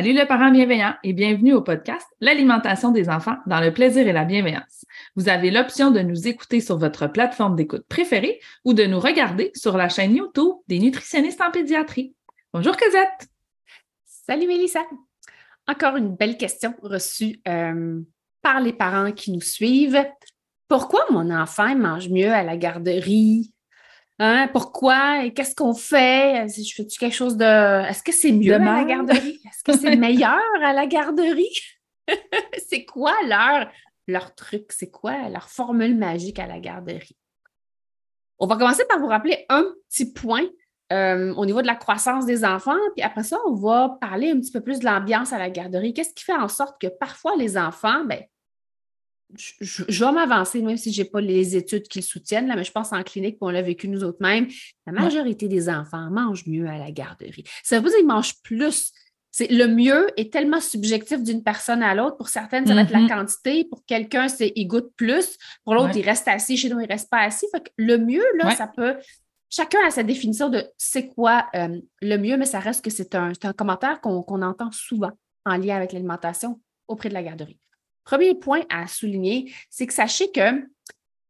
Salut le parent bienveillant et bienvenue au podcast L'alimentation des enfants dans le plaisir et la bienveillance. Vous avez l'option de nous écouter sur votre plateforme d'écoute préférée ou de nous regarder sur la chaîne YouTube des nutritionnistes en pédiatrie. Bonjour Cosette. Salut Mélissa. Encore une belle question reçue euh, par les parents qui nous suivent. Pourquoi mon enfant mange mieux à la garderie Hein, pourquoi? Et qu'est-ce qu'on fait? Je fais-tu quelque chose de. Est-ce que c'est mieux à la garderie? Est-ce que c'est meilleur à la garderie? c'est quoi leur, leur truc? C'est quoi leur formule magique à la garderie? On va commencer par vous rappeler un petit point euh, au niveau de la croissance des enfants, puis après ça, on va parler un petit peu plus de l'ambiance à la garderie. Qu'est-ce qui fait en sorte que parfois les enfants, ben, je, vais m'avancer, même si je n'ai pas les études qui le soutiennent, là, mais je pense en clinique, on l'a vécu nous autres mêmes, la majorité des enfants mangent mieux à la garderie. Ça veut dire qu'ils mangent plus. C'est, le mieux est tellement subjectif d'une personne à l'autre. Pour certaines, ça va être la mm-hmm. quantité. Pour quelqu'un, c'est il goûte plus. Pour l'autre, il reste assis. Chez nous, il ne reste pas assis. Fait que le mieux, là, ça peut. Chacun a sa définition de c'est quoi euh, le mieux, mais ça reste que c'est un, commentaire qu'on, qu'on entend souvent en lien avec l'alimentation auprès de la garderie. Premier point à souligner, c'est que sachez que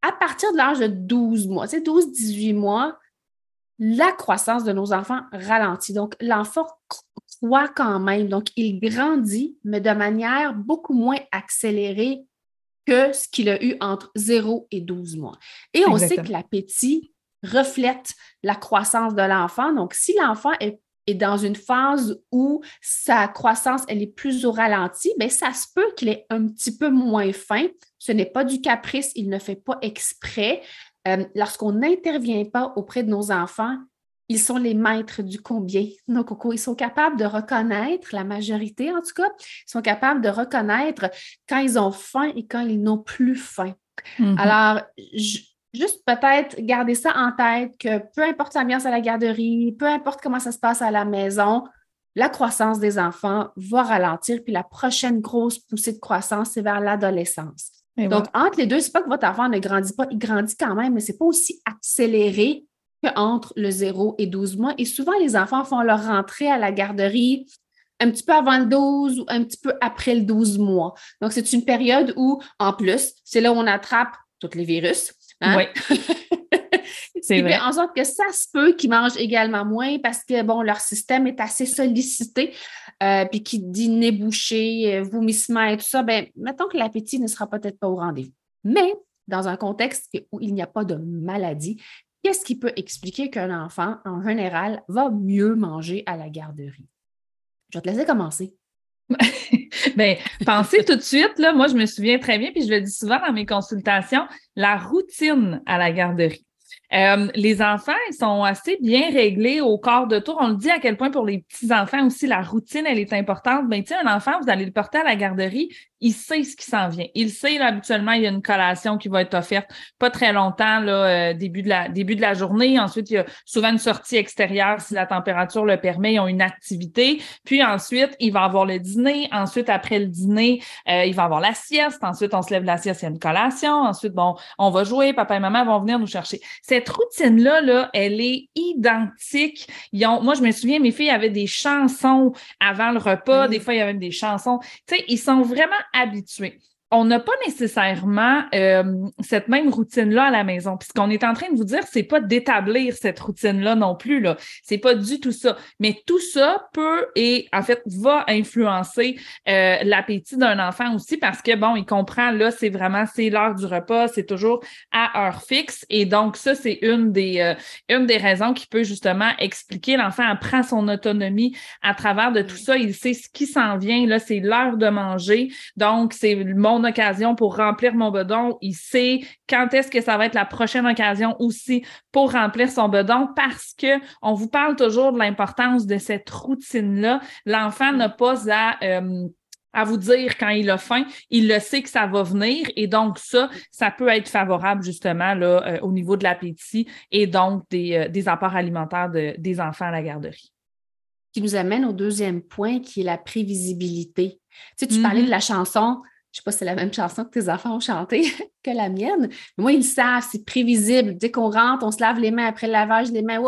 à partir de l'âge de 12 mois, 12-18 mois, la croissance de nos enfants ralentit. Donc, l'enfant croît quand même. Donc, il grandit, mais de manière beaucoup moins accélérée que ce qu'il a eu entre 0 et 12 mois. Et on sait que l'appétit reflète la croissance de l'enfant. Donc, si l'enfant est est dans une phase où sa croissance, elle est plus au ralenti, bien, ça se peut qu'il est un petit peu moins fin. Ce n'est pas du caprice, il ne fait pas exprès. Euh, lorsqu'on n'intervient pas auprès de nos enfants, ils sont les maîtres du combien. Nos cocos, ils sont capables de reconnaître, la majorité en tout cas, ils sont capables de reconnaître quand ils ont faim et quand ils n'ont plus faim. Mm-hmm. Alors, je, juste peut-être garder ça en tête que peu importe l'ambiance à la garderie, peu importe comment ça se passe à la maison, la croissance des enfants va ralentir, puis la prochaine grosse poussée de croissance, c'est vers l'adolescence. Donc, entre les deux, c'est pas que votre enfant ne grandit pas, il grandit quand même, mais c'est pas aussi accéléré qu'entre le 0 et 12 mois. Et souvent, les enfants font leur rentrée à la garderie un petit peu avant le 12 ou un petit peu après le 12 mois. Donc, c'est une période où, en plus, c'est là où on attrape tous les virus, Hein? Oui. c'est vrai. en sorte que ça se peut qu'ils mangent également moins parce que, bon, leur système est assez sollicité. Euh, puis qui dit nez bouché, euh, vomissement et tout ça, ben mettons que l'appétit ne sera peut-être pas au rendez-vous. Mais dans un contexte où il n'y a pas de maladie, qu'est-ce qui peut expliquer qu'un enfant, en général, va mieux manger à la garderie? Je vais te laisser commencer. Bien, pensez tout de suite, là, moi, je me souviens très bien, puis je le dis souvent dans mes consultations, la routine à la garderie. Euh, les enfants, ils sont assez bien réglés au corps de tour. On le dit à quel point pour les petits-enfants aussi, la routine, elle est importante. Ben, tu sais, un enfant, vous allez le porter à la garderie, il sait ce qui s'en vient. Il sait, là, habituellement, il y a une collation qui va être offerte pas très longtemps, là, euh, début, de la, début de la journée. Ensuite, il y a souvent une sortie extérieure si la température le permet. Ils ont une activité. Puis ensuite, il va avoir le dîner. Ensuite, après le dîner, euh, il va avoir la sieste. Ensuite, on se lève de la sieste, il y a une collation. Ensuite, bon, on va jouer. Papa et maman vont venir nous chercher. Cette routine-là, là, elle est identique. Ils ont, moi, je me souviens, mes filles avaient des chansons avant le repas. Des fois, il y avait même des chansons. Tu sais, ils sont vraiment habitués. On n'a pas nécessairement euh, cette même routine-là à la maison. Puis ce qu'on est en train de vous dire, c'est pas d'établir cette routine-là non plus. Là. C'est pas du tout ça. Mais tout ça peut et en fait va influencer euh, l'appétit d'un enfant aussi parce que bon, il comprend là, c'est vraiment c'est l'heure du repas, c'est toujours à heure fixe. Et donc, ça, c'est une des euh, une des raisons qui peut justement expliquer l'enfant prend son autonomie à travers de tout ça. Il sait ce qui s'en vient. Là, c'est l'heure de manger. Donc, c'est mon occasion pour remplir mon bedon. Il sait quand est-ce que ça va être la prochaine occasion aussi pour remplir son bedon parce que on vous parle toujours de l'importance de cette routine-là. L'enfant n'a pas à euh, à vous dire quand il a faim, il le sait que ça va venir et donc ça, ça peut être favorable justement là, euh, au niveau de l'appétit et donc des, euh, des apports alimentaires de, des enfants à la garderie. Qui nous amène au deuxième point qui est la prévisibilité. Tu sais, tu parlais mm-hmm. de la chanson je sais pas si c'est la même chanson que tes enfants ont chanté que la mienne. Mais moi, ils le savent, c'est prévisible. Dès qu'on rentre, on se lave les mains après le lavage des mains,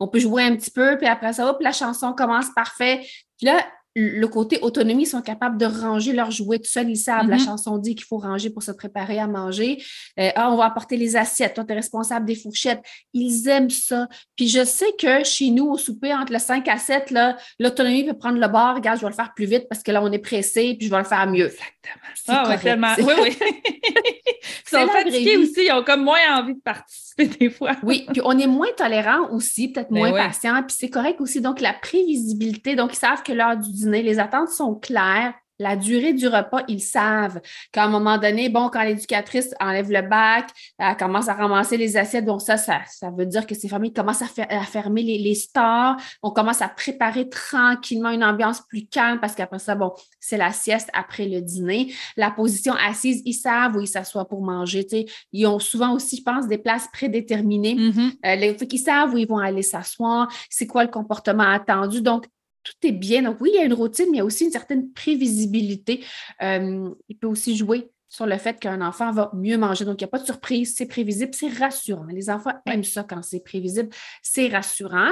on peut jouer un petit peu, puis après ça, hop, la chanson commence parfait. Puis là, le côté autonomie, ils sont capables de ranger leurs jouets tout seuls. Ils savent, la mm-hmm. chanson dit qu'il faut ranger pour se préparer à manger. Euh, ah, on va apporter les assiettes. Toi, tu es responsable des fourchettes. Ils aiment ça. Puis je sais que chez nous, au souper, entre le 5 à 7, l'autonomie peut prendre le bord. Regarde, je vais le faire plus vite parce que là, on est pressé, puis je vais le faire mieux. Exactement. Ah, tellement. Oui, oui. ils sont fatigués aussi. Ils ont comme moins envie de participer des fois. oui, puis on est moins tolérant aussi, peut-être ben moins patient. Puis c'est correct aussi. Donc, la prévisibilité. Donc, ils savent que l'heure du les attentes sont claires. La durée du repas, ils savent qu'à un moment donné, bon, quand l'éducatrice enlève le bac, elle commence à ramasser les assiettes, donc ça, ça, ça veut dire que ces familles commencent à, à fermer les, les, stores. On commence à préparer tranquillement une ambiance plus calme parce qu'après ça, bon, c'est la sieste après le dîner. La position assise, ils savent où ils s'assoient pour manger. Tu sais. Ils ont souvent aussi, je pense, des places prédéterminées. Mm-hmm. Euh, les, ils savent où ils vont aller s'asseoir, c'est quoi le comportement attendu. Donc, tout est bien. Donc, oui, il y a une routine, mais il y a aussi une certaine prévisibilité. Euh, il peut aussi jouer sur le fait qu'un enfant va mieux manger. Donc, il n'y a pas de surprise, c'est prévisible, c'est rassurant. Les enfants aiment ça quand c'est prévisible, c'est rassurant.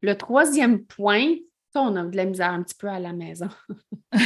Le troisième point, ça, on a de la misère un petit peu à la maison.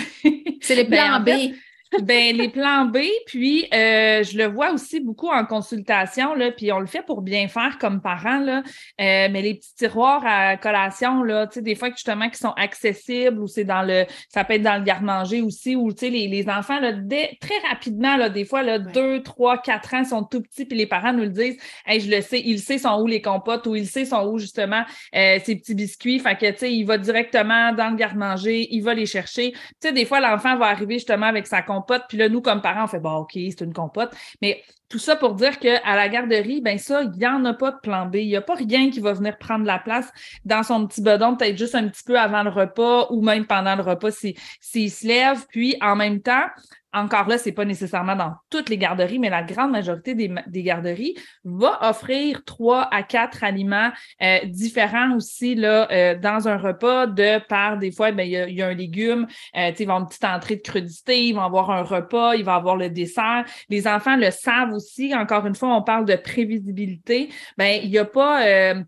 c'est les ben, plans B ben, les plans B, puis euh, je le vois aussi beaucoup en consultation, là, puis on le fait pour bien faire comme parents, là, euh, mais les petits tiroirs à collation, là, des fois justement qui sont accessibles ou c'est dans le, ça peut être dans le garde-manger aussi, ou les, les enfants, là, très rapidement, là, des fois, là, deux, trois, quatre ans sont tout petits, puis les parents nous le disent, hey, je le sais, il sait sont où les compotes, ou il sait sont où justement euh, ces petits biscuits, fait que, tu sais, il va directement dans le garde-manger, il va les chercher. Tu sais, des fois, l'enfant va arriver justement avec sa compote. Puis là, nous, comme parents, on fait bon, OK, c'est une compote. Mais tout ça pour dire qu'à la garderie, ben ça, il n'y en a pas de plan B. Il n'y a pas rien qui va venir prendre la place dans son petit bedon, peut-être juste un petit peu avant le repas ou même pendant le repas s'il se lève. Puis en même temps, encore là, c'est pas nécessairement dans toutes les garderies, mais la grande majorité des, garderies va offrir trois à quatre aliments euh, différents aussi là, euh, dans un repas de par des fois, ben, il, y a, un légume, euh, il va avoir une petite entrée de crudité, il va avoir un repas, il va avoir le dessert. Les enfants le savent aussi. Encore une fois, on parle de prévisibilité. Ben, il n'y a pas, euh,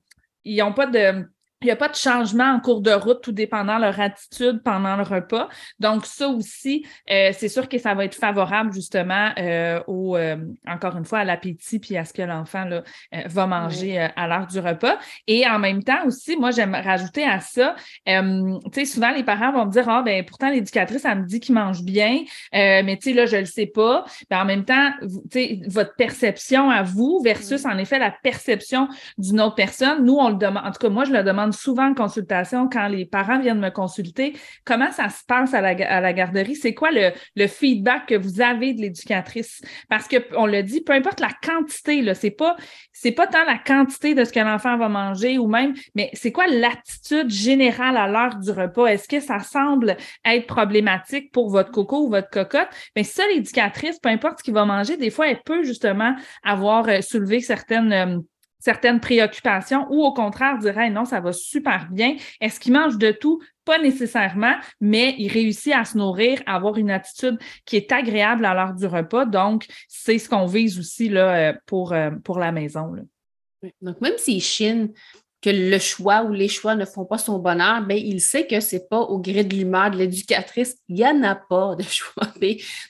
ils n'ont pas de il n'y a pas de changement en cours de route, tout dépendant de leur attitude pendant le repas. Donc, ça aussi, euh, c'est sûr que ça va être favorable justement euh, au, euh, encore une fois, à l'appétit puis à ce que l'enfant va manger à l'heure du repas. Et en même temps aussi, moi, j'aime rajouter à ça, tu sais, souvent les parents vont me dire, ah, ben pourtant, l'éducatrice, elle me dit qu'il mange bien, mais tu sais, là, je le sais pas. Ben, en même temps, tu sais, votre perception à vous versus, en effet, la perception d'une autre personne, nous, on le demande, en tout cas, moi, je le demande souvent en consultation quand les parents viennent me consulter comment ça se passe à la, garderie, c'est quoi le, feedback que vous avez de l'éducatrice? Parce qu'on le dit, peu importe la quantité, là, c'est pas, pas tant la quantité de ce que l'enfant va manger ou même, mais c'est quoi l'attitude générale à l'heure du repas? Est-ce que ça semble être problématique pour votre coco ou votre cocotte? Mais ça, l'éducatrice, peu importe ce qu'il va manger, des fois, elle peut justement avoir euh, soulevé certaines euh, certaines préoccupations ou au contraire dirait non, ça va super bien. Est-ce qu'il mange de tout? Pas nécessairement, mais il réussit à se nourrir, à avoir une attitude qui est agréable à l'heure du repas. Donc, c'est ce qu'on vise aussi là, euh, pour, euh, pour la maison. Donc, même s'il chine, que le choix ou les choix ne font pas son bonheur, bien, il sait que c'est pas au gré de l'humeur de l'éducatrice. Il n'y en a pas de choix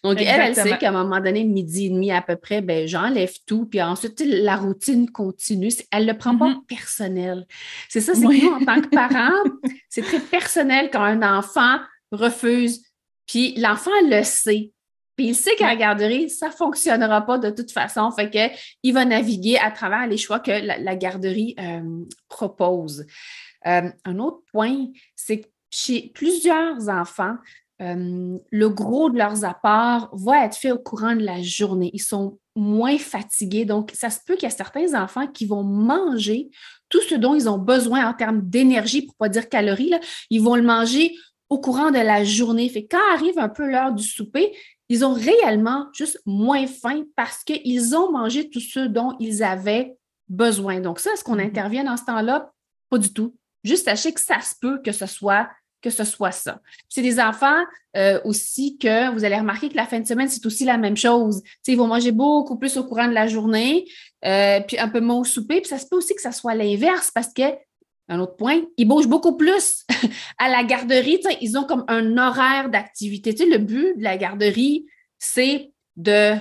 Donc, elle, elle sait qu'à un moment donné, midi et demi à peu près, ben, j'enlève tout. Puis ensuite, la routine continue. Elle ne le prend pas mm-hmm. personnel. C'est ça, c'est que nous, en tant que parents, c'est très personnel quand un enfant refuse. Puis l'enfant le sait. Puis il sait qu'à la garderie, ça ne fonctionnera pas de toute façon. Fait qu'il va naviguer à travers les choix que la, garderie euh, propose. Euh, un autre point, c'est que chez plusieurs enfants, euh, le gros de leurs apports va être fait au courant de la journée. Ils sont moins fatigués. Donc, ça se peut qu'il y a certains enfants qui vont manger tout ce dont ils ont besoin en termes d'énergie, pour ne pas dire calories. ils vont le manger au courant de la journée. Fait quand arrive un peu l'heure du souper, ils ont réellement juste moins faim parce qu'ils ont mangé tout ce dont ils avaient besoin. Donc, ça, est-ce qu'on mm-hmm. intervient dans ce temps-là? Pas du tout. Juste sachez que ça se peut que ce soit que ce soit ça. C'est des enfants euh, aussi que vous allez remarquer que la fin de semaine, c'est aussi la même chose. ils vont manger beaucoup plus au courant de la journée, euh, puis un peu moins au souper. Puis ça se peut aussi que ça soit l'inverse parce que un autre point, ils bougent beaucoup plus à la garderie. Ils ont comme un horaire d'activité. le but de la garderie, c'est de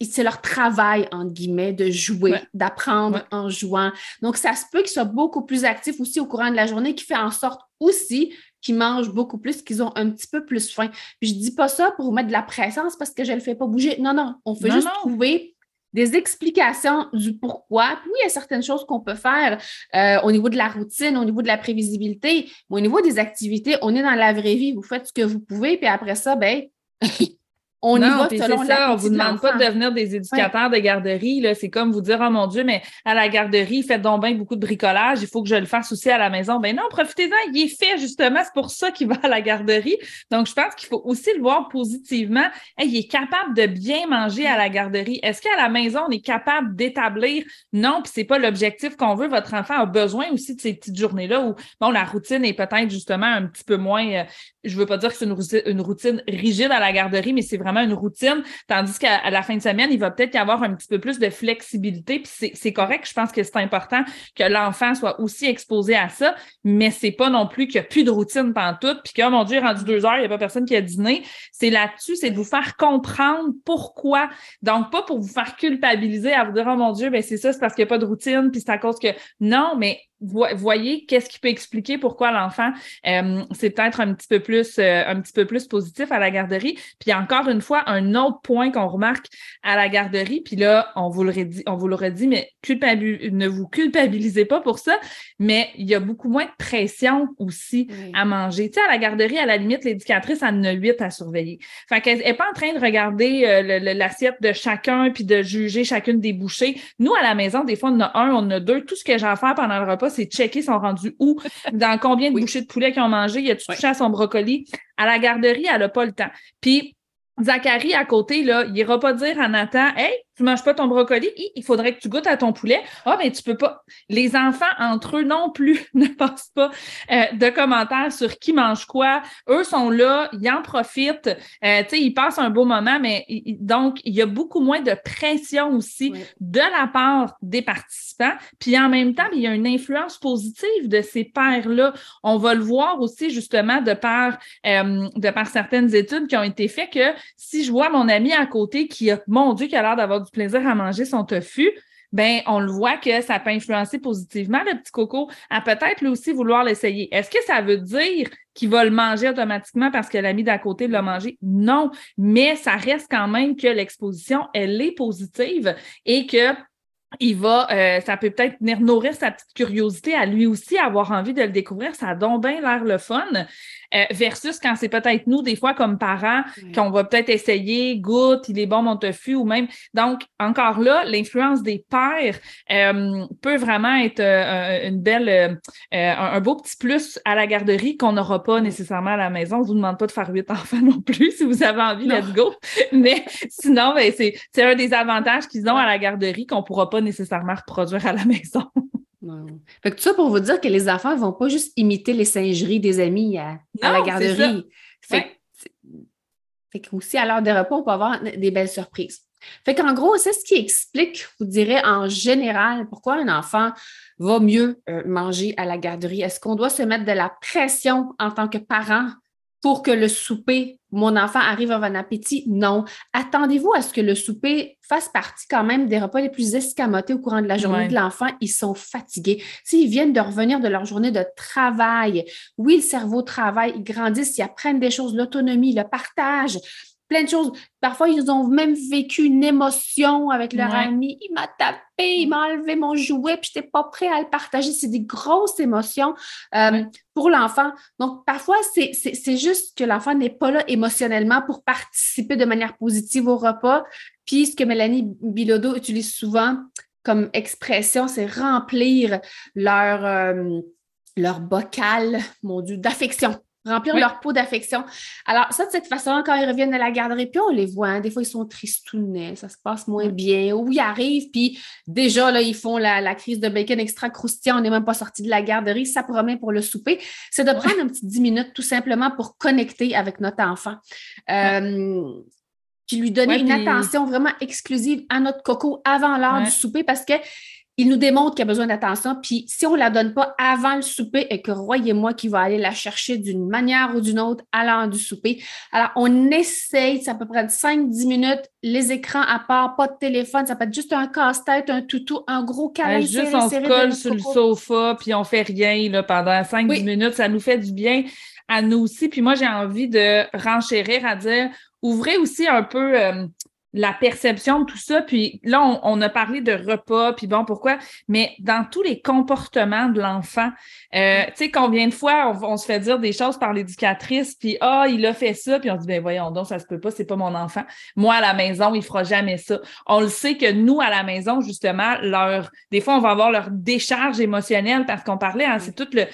c'est leur travail, entre guillemets, de jouer, d'apprendre en jouant. Donc, ça se peut qu'ils soient beaucoup plus actifs aussi au courant de la journée, qui fait en sorte aussi qu'ils mangent beaucoup plus, qu'ils ont un petit peu plus faim. Puis je dis pas ça pour vous mettre de la pression, parce que je ne le fais pas bouger. Non, non, on fait juste trouver des explications du pourquoi. Puis oui, il y a certaines choses qu'on peut faire euh, au niveau de la routine, au niveau de la prévisibilité, mais au niveau des activités, on est dans la vraie vie. Vous faites ce que vous pouvez, puis après ça, ben on y va selon ça, on vous demande pas de devenir des éducateurs de garderie. C'est comme vous dire, oh mon Dieu, mais à la garderie, faites donc bien beaucoup de bricolage, il faut que je le fasse aussi à la maison. Ben non, profitez-en, il est fait justement, c'est pour ça qu'il va à la garderie. Donc, je pense qu'il faut aussi le voir positivement. il est capable de bien manger à la garderie. Est-ce qu'à la maison, on est capable d'établir? Non, puis c'est pas l'objectif qu'on veut. Votre enfant a besoin aussi de ces petites journées-là où, bon, la routine est peut-être justement un petit peu moins, euh, je veux pas dire que c'est une routine rigide à la garderie, mais c'est vraiment une routine, tandis qu'à la fin de semaine, il va peut-être y avoir un petit peu plus de flexibilité. Puis c'est correct, je pense que c'est important que l'enfant soit aussi exposé à ça, mais c'est pas non plus qu'il n'y a plus de routine pendant tout, puis que, oh mon Dieu, rendu deux heures, il n'y a pas personne qui a dîné. C'est là-dessus, c'est de vous faire comprendre pourquoi. Donc, pas pour vous faire culpabiliser à vous dire, oh mon Dieu, ben c'est ça, c'est parce qu'il n'y a pas de routine, puis c'est à cause que. Non, mais voyez qu'est-ce qui peut expliquer pourquoi l'enfant euh, c'est peut-être un petit peu plus euh, un petit peu plus positif à la garderie. Puis encore une fois un autre point qu'on remarque à la garderie puis là on vous l'aurait dit on vous l'aurait dit mais ne vous culpabilisez pas pour ça mais il y a beaucoup moins de pression aussi à manger. Tu sais à la garderie à la limite l'éducatrice en a huit à surveiller. Fait qu'elle est pas en train de regarder euh, l'assiette de chacun puis de juger chacune des bouchées. Nous à la maison des fois on en a un on en a deux. Tout ce que j'ai à faire pendant le repas c'est checker sont rendus où, dans combien de bouchées de poulet qu'ils ont mangé, il a tout touché à son brocoli? À la garderie, elle n'a pas le temps. Puis Zachary à côté, là, il ira pas dire à Nathan Hey, tu manges pas ton brocoli, il faudrait que tu goûtes à ton poulet. Ah, mais tu peux pas. Les enfants, entre eux non plus, ne passent pas euh, de commentaires sur qui mange quoi. Eux sont là, ils en profitent. Euh, tu sais, ils passent un beau moment, mais donc, il y a beaucoup moins de pression aussi de la part des participants. Puis en même temps, il y a une influence positive de ces pères-là. On va le voir aussi, justement, de par, euh, de par certaines études qui ont été faites que si je vois mon ami à côté qui a, mon Dieu, qui a l'air d'avoir du plaisir à manger son tofu, ben on le voit que ça peut influencer positivement le petit coco à peut-être lui aussi vouloir l'essayer. Est-ce que ça veut dire qu'il va le manger automatiquement parce que l'ami d'à côté l'a mangé? Non, mais ça reste quand même que l'exposition, elle est positive et que il va, euh, ça peut peut-être venir nourrir sa petite curiosité à lui aussi, avoir envie de le découvrir. Ça a donc bien l'air le fun. Euh, versus quand c'est peut-être nous, des fois, comme parents, qu'on va peut-être essayer, goûte, il est bon mon tofu, ou même. Donc, encore là, l'influence des pères euh, peut vraiment être euh, une belle, un, beau petit plus à la garderie qu'on n'aura pas nécessairement à la maison. On ne vous demande pas de faire huit enfants non plus si vous avez envie, let's go. Mais sinon, ben, c'est un des avantages qu'ils ont à la garderie qu'on ne pourra pas nécessairement reproduire à la maison. Fait que tout ça pour vous dire que les enfants ne vont pas juste imiter les singeries des amis à, la garderie. Fait Fait aussi à l'heure des repas, on peut avoir des belles surprises. Fait qu'en gros, c'est ce qui explique, vous direz en général, pourquoi un enfant va mieux euh, manger à la garderie. Est-ce qu'on doit se mettre de la pression en tant que parent pour que le souper, mon enfant arrive à un appétit? Non. Attendez-vous à ce que le souper fasse partie quand même des repas les plus escamotés au courant de la journée de l'enfant. Ils sont fatigués. S'ils viennent de revenir de leur journée de travail, oui, le cerveau travaille, ils grandissent, ils apprennent des choses, l'autonomie, le partage plein de choses. Parfois, ils ont même vécu une émotion avec leur ami. Il m'a tapé, il m'a enlevé mon jouet, puis je n'étais pas prêt à le partager. C'est des grosses émotions euh, pour l'enfant. Donc, parfois, c'est juste que l'enfant n'est pas là émotionnellement pour participer de manière positive au repas. Puis, ce que Mélanie Bilodeau utilise souvent comme expression, c'est remplir leur, euh, leur bocal, mon Dieu, d'affection remplir leur peau d'affection. Alors, ça, de cette façon, quand ils reviennent à la garderie, puis on les voit, hein, des fois, ils sont tristounets, ça se passe moins bien, ou ils arrivent, puis déjà, là, ils font la, crise de bacon extra croustillant, on n'est même pas sorti de la garderie, ça promet pour le souper. C'est de prendre un petit 10 minutes, tout simplement, pour connecter avec notre enfant. Euh, puis lui donner une attention vraiment exclusive à notre coco avant l'heure du souper parce que il nous démontre qu'il a besoin d'attention. Puis si on ne la donne pas avant le souper et que croyez-moi qu'il va aller la chercher d'une manière ou d'une autre à l'heure du souper? Alors, on essaye, c'est à peu près 5-10 minutes, les écrans à part, pas de téléphone, ça peut être juste un casse-tête, un toutou, un gros câlin. juste on se colle sur le sofa, puis on fait rien là, pendant 5-10 minutes. Ça nous fait du bien à nous aussi. Puis moi, j'ai envie de renchérir à dire, ouvrez aussi un peu... Euh, la perception de tout ça. Puis là, on, a parlé de repas, puis bon, pourquoi? Mais dans tous les comportements de l'enfant, euh, tu sais, combien de fois on, se fait dire des choses par l'éducatrice, puis ah, il a fait ça, puis on dit, ben voyons donc, ça se peut pas, c'est pas mon enfant. Moi, à la maison, il fera jamais ça. On le sait que nous, à la maison, justement, leur, des fois, on va avoir leur décharge émotionnelle parce qu'on parlait, hein, c'est tout le,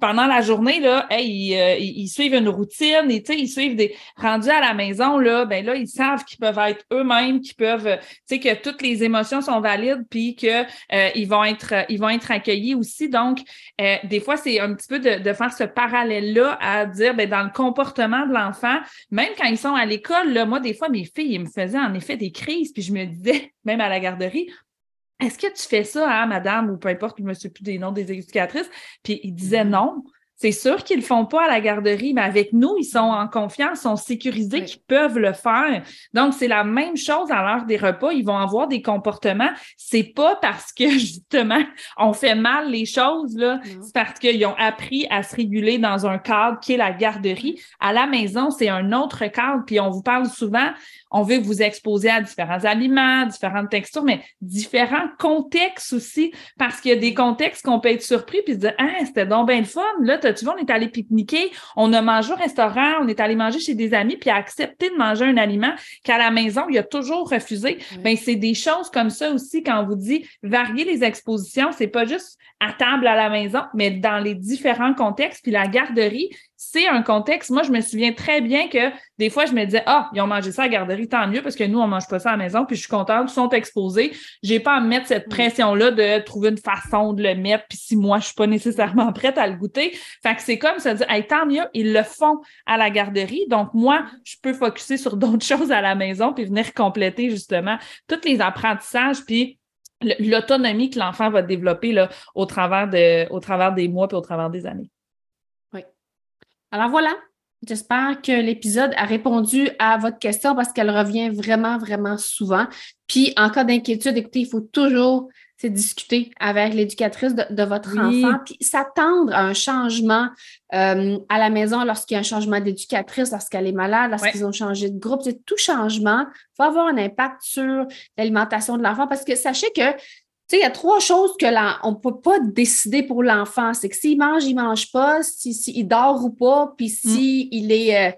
pendant la journée, là, hey, euh, ils, ils, suivent une routine, et tu sais, ils suivent des, rendus à la maison, là, ben là, ils savent qu'ils peuvent être eux-mêmes qui peuvent, euh, tu sais, que toutes les émotions sont valides, puis que euh, vont être, ils vont être accueillis aussi. Donc, euh, des fois, c'est un petit peu de, faire ce parallèle-là à dire, ben, dans le comportement de l'enfant, même quand ils sont à l'école, là, moi, des fois, mes filles, ils me faisaient en effet des crises, puis je me disais, même à la garderie, est-ce que tu fais ça, hein, madame, ou peu importe, je ne me suis plus des noms des éducatrices? Puis ils disaient non. C'est sûr qu'ils le font pas à la garderie, mais avec nous, ils sont en confiance, sont sécurisés, qu'ils peuvent le faire. Donc, c'est la même chose à l'heure des repas. Ils vont avoir des comportements. C'est pas parce que, justement, on fait mal les choses, là. C'est parce qu'ils ont appris à se réguler dans un cadre qui est la garderie. À la maison, c'est un autre cadre. Puis on vous parle souvent, on veut vous exposer à différents aliments, différentes textures, mais différents contextes aussi, parce qu'il y a des contextes qu'on peut être surpris puis se dire, ah, c'était donc bien le fun. Là, tu vois, on est allé pique-niquer, on a mangé au restaurant, on est allé manger chez des amis, puis accepter de manger un aliment qu'à la maison, il a toujours refusé. Ben, c'est des choses comme ça aussi quand on vous dit varier les expositions, c'est pas juste à table à la maison, mais dans les différents contextes. Puis la garderie, c'est un contexte. Moi, je me souviens très bien que des fois, je me disais, ah, ils ont mangé ça à la garderie, tant mieux, parce que nous, on mange pas ça à la maison, puis je suis contente, ils sont exposés. J'ai pas à me mettre cette mm. pression-là de trouver une façon de le mettre, puis si moi, je suis pas nécessairement prête à le goûter. Fait que c'est comme ça dire, hey, tant mieux, ils le font à la garderie. Donc, moi, je peux focuser sur d'autres choses à la maison, puis venir compléter justement tous les apprentissages, puis l'autonomie que l'enfant va développer là, au, travers de, au travers des mois puis au travers des années. Alors voilà, j'espère que l'épisode a répondu à votre question parce qu'elle revient vraiment, vraiment souvent. Puis en cas d'inquiétude, écoutez, il faut toujours c'est discuter avec l'éducatrice de, votre enfant, puis s'attendre à un changement euh, à la maison lorsqu'il y a un changement d'éducatrice, lorsqu'elle est malade, lorsqu'ils ont changé de groupe. Tout changement va avoir un impact sur l'alimentation de l'enfant parce que sachez que tu sais, il y a trois choses que on ne peut pas décider pour l'enfant. C'est que s'il mange, il ne mange pas, s'il si, dort ou pas, puis s'il il est euh,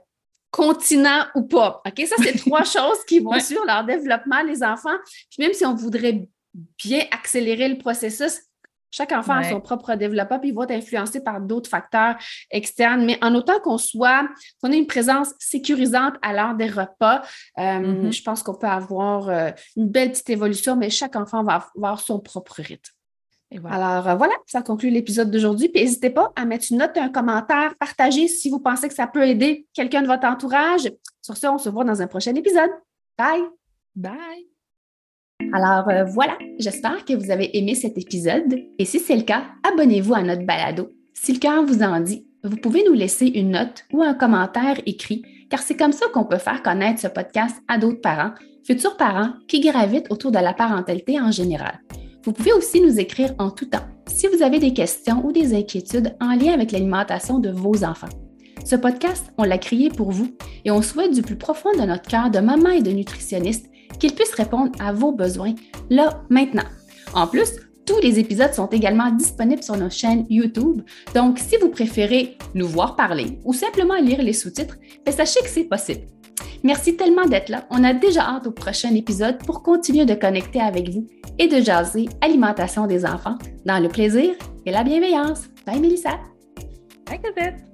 continent ou pas. OK? Ça, c'est trois choses qui vont sur leur développement, les enfants. Puis même si on voudrait bien accélérer le processus. Chaque enfant a son propre développement, puis il va être influencé par d'autres facteurs externes. Mais en autant qu'on soit, qu'on ait une présence sécurisante à l'heure des repas, euh, mm-hmm. je pense qu'on peut avoir euh, une belle petite évolution, mais chaque enfant va avoir son propre rythme. Alors euh, voilà, ça conclut l'épisode d'aujourd'hui. Puis n'hésitez pas à mettre une note, un commentaire, partager si vous pensez que ça peut aider quelqu'un de votre entourage. Sur ce, on se voit dans un prochain épisode. Bye! Bye! Alors euh, voilà, j'espère que vous avez aimé cet épisode. Et si c'est le cas, abonnez-vous à notre balado. Si le cœur vous en dit, vous pouvez nous laisser une note ou un commentaire écrit, car c'est comme ça qu'on peut faire connaître ce podcast à d'autres parents, futurs parents qui gravitent autour de la parentalité en général. Vous pouvez aussi nous écrire en tout temps si vous avez des questions ou des inquiétudes en lien avec l'alimentation de vos enfants. Ce podcast, on l'a créé pour vous et on souhaite du plus profond de notre cœur de maman et de nutritionniste qu'il puisse répondre à vos besoins là, maintenant. En plus, tous les épisodes sont également disponibles sur nos chaînes YouTube. Donc, si vous préférez nous voir parler ou simplement lire les sous-titres, ben, sachez que c'est possible. Merci tellement d'être là. On a déjà hâte au prochain épisode pour continuer de connecter avec vous et de jaser alimentation des enfants dans le plaisir et la bienveillance. Bye Mélissa. Bye Cosette.